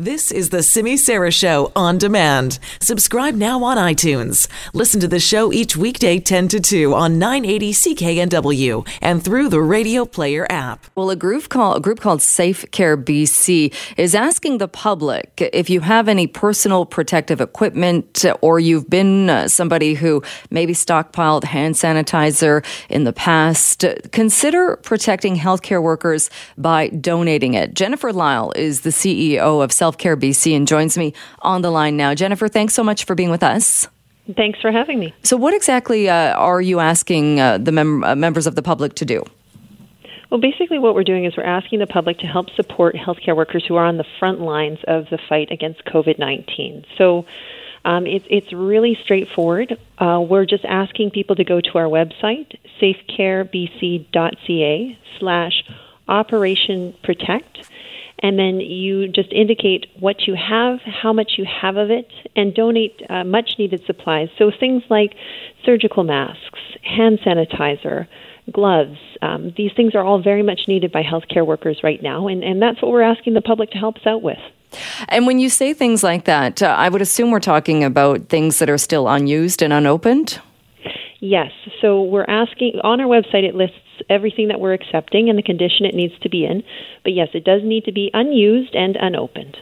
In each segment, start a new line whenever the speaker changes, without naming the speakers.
This is the Simi Sara Show on demand. Subscribe now on iTunes. Listen to the show each weekday 10 to 2 on 980 CKNW and through the Radio Player app.
Well, a group called a group called Safe Care BC is asking the public if you have any personal protective equipment or you've been uh, somebody who maybe stockpiled hand sanitizer in the past, consider protecting healthcare workers by donating it. Jennifer Lyle is the CEO of Safe Care BC and joins me on the line now. Jennifer, thanks so much for being with us.
Thanks for having me.
So, what exactly uh, are you asking uh, the mem- uh, members of the public to do?
Well, basically, what we're doing is we're asking the public to help support healthcare workers who are on the front lines of the fight against COVID 19. So, um, it's it's really straightforward. Uh, we're just asking people to go to our website, safecarebc.ca slash Operation Protect and then you just indicate what you have, how much you have of it, and donate uh, much needed supplies. So things like surgical masks, hand sanitizer, gloves. Um, these things are all very much needed by healthcare workers right now, and, and that's what we're asking the public to help us out with.
And when you say things like that, uh, I would assume we're talking about things that are still unused and unopened?
Yes. So we're asking on our website, it lists everything that we're accepting and the condition it needs to be in. But yes, it does need to be unused and unopened.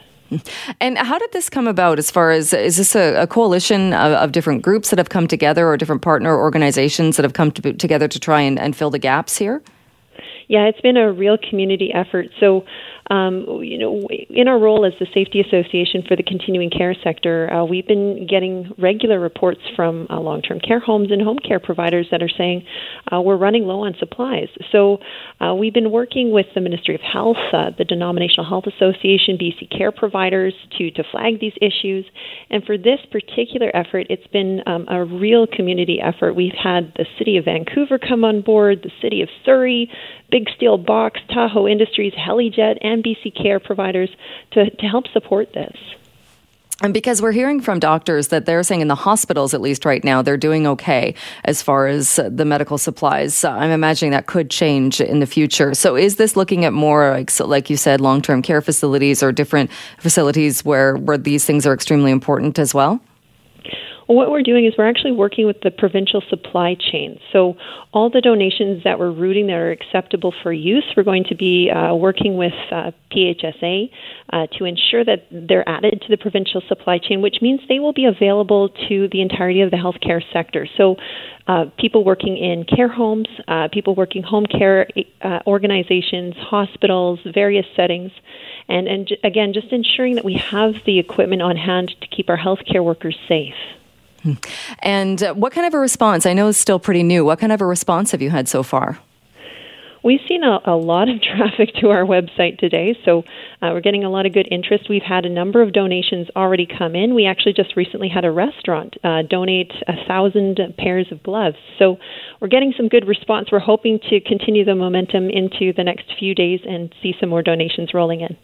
And how did this come about as far as is this a, a coalition of, of, different groups that have come together or different partner organizations that have come to, together to try and, and fill the gaps here?
Yeah, it's been a real community effort. So um, you know, in our role as the Safety Association for the Continuing Care Sector, uh, we've been getting regular reports from uh, long-term care homes and home care providers that are saying uh, we're running low on supplies. So uh, we've been working with the Ministry of Health, uh, the Denominational Health Association, BC Care Providers to to flag these issues. And for this particular effort, it's been um, a real community effort. We've had the City of Vancouver come on board, the City of Surrey, Big Steel Box, Tahoe Industries, Helijet, and BC Care providers to, to help support this.
And because we're hearing from doctors that they're saying in the hospitals, at least right now, they're doing okay as far as the medical supplies. I'm imagining that could change in the future. So, is this looking at more, like, like you said, long term care facilities or different facilities where, where these things are extremely important as well?
Well, what we're doing is we're actually working with the provincial supply chain. So all the donations that we're routing that are acceptable for use, we're going to be uh, working with uh, PHSA uh, to ensure that they're added to the provincial supply chain, which means they will be available to the entirety of the healthcare sector. So uh, people working in care homes, uh, people working home care uh, organizations, hospitals, various settings, and, and again, just ensuring that we have the equipment on hand to keep our healthcare workers safe.
And uh, what kind of a response? I know it's still pretty new. What kind of a response have you had so far?
We've seen a, a lot of traffic to our website today, so uh, we're getting a lot of good interest. We've had a number of donations already come in. We actually just recently had a restaurant uh, donate a thousand pairs of gloves, so we're getting some good response. We're hoping to continue the momentum into the next few days and see some more donations rolling in.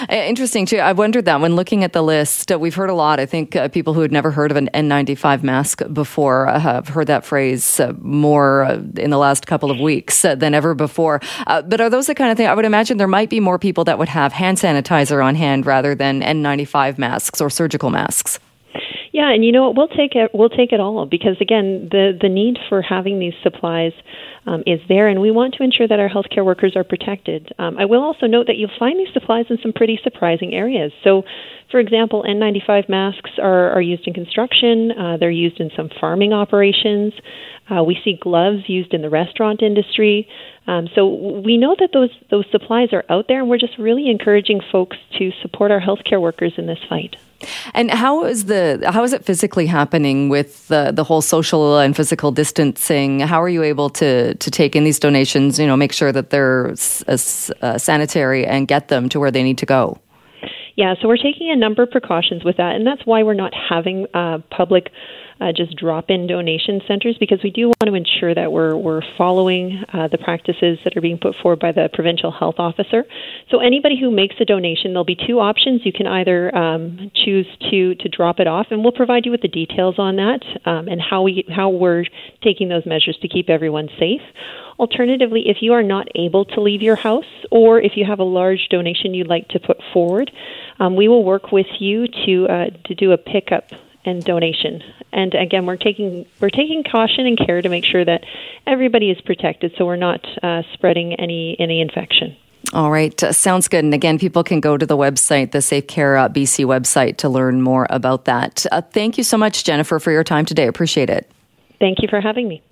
Uh, interesting too. I wondered that when looking at the list, uh, we've heard a lot. I think uh, people who had never heard of an N95 mask before uh, have heard that phrase uh, more in the last couple of weeks than ever before. but are those the kind of thing? I would imagine there might be more people that would have hand sanitizer on hand rather than N95 masks or surgical masks.
Yeah, and you know what? We'll take it. We'll take it all because again, the the need for having these supplies um, is there, and we want to ensure that our healthcare workers are protected. Um, I will also note that you'll find these supplies in some pretty surprising areas. So, for example, N95 masks are, are used in construction. Uh, they're used in some farming operations. Uh, we see gloves used in the restaurant industry. Um, so we know that those those supplies are out there, and we're just really encouraging folks to support our healthcare workers in this fight.
And how is the how is it physically happening with the the whole social and physical distancing? How are you able to to take in these donations? You know, make sure that they're uh, uh, sanitary and get them to where they need to go.
Yeah, so we're taking a number of precautions with that, and that's why we're not having uh, public uh, just drop-in donation centers because we do want to ensure that we're we're following uh, the practices that are being put forward by the provincial health officer. So anybody who makes a donation, there'll be two options. You can either um, choose to to drop it off, and we'll provide you with the details on that um, and how we how we're taking those measures to keep everyone safe. Alternatively, if you are not able to leave your house or if you have a large donation you'd like to put forward, um, we will work with you to uh, to do a pickup and donation. And again, we're taking we're taking caution and care to make sure that everybody is protected, so we're not uh, spreading any any infection.
All right, uh, sounds good. And again, people can go to the website, the Safe Care BC website, to learn more about that. Uh, thank you so much, Jennifer, for your time today. Appreciate it.
Thank you for having me.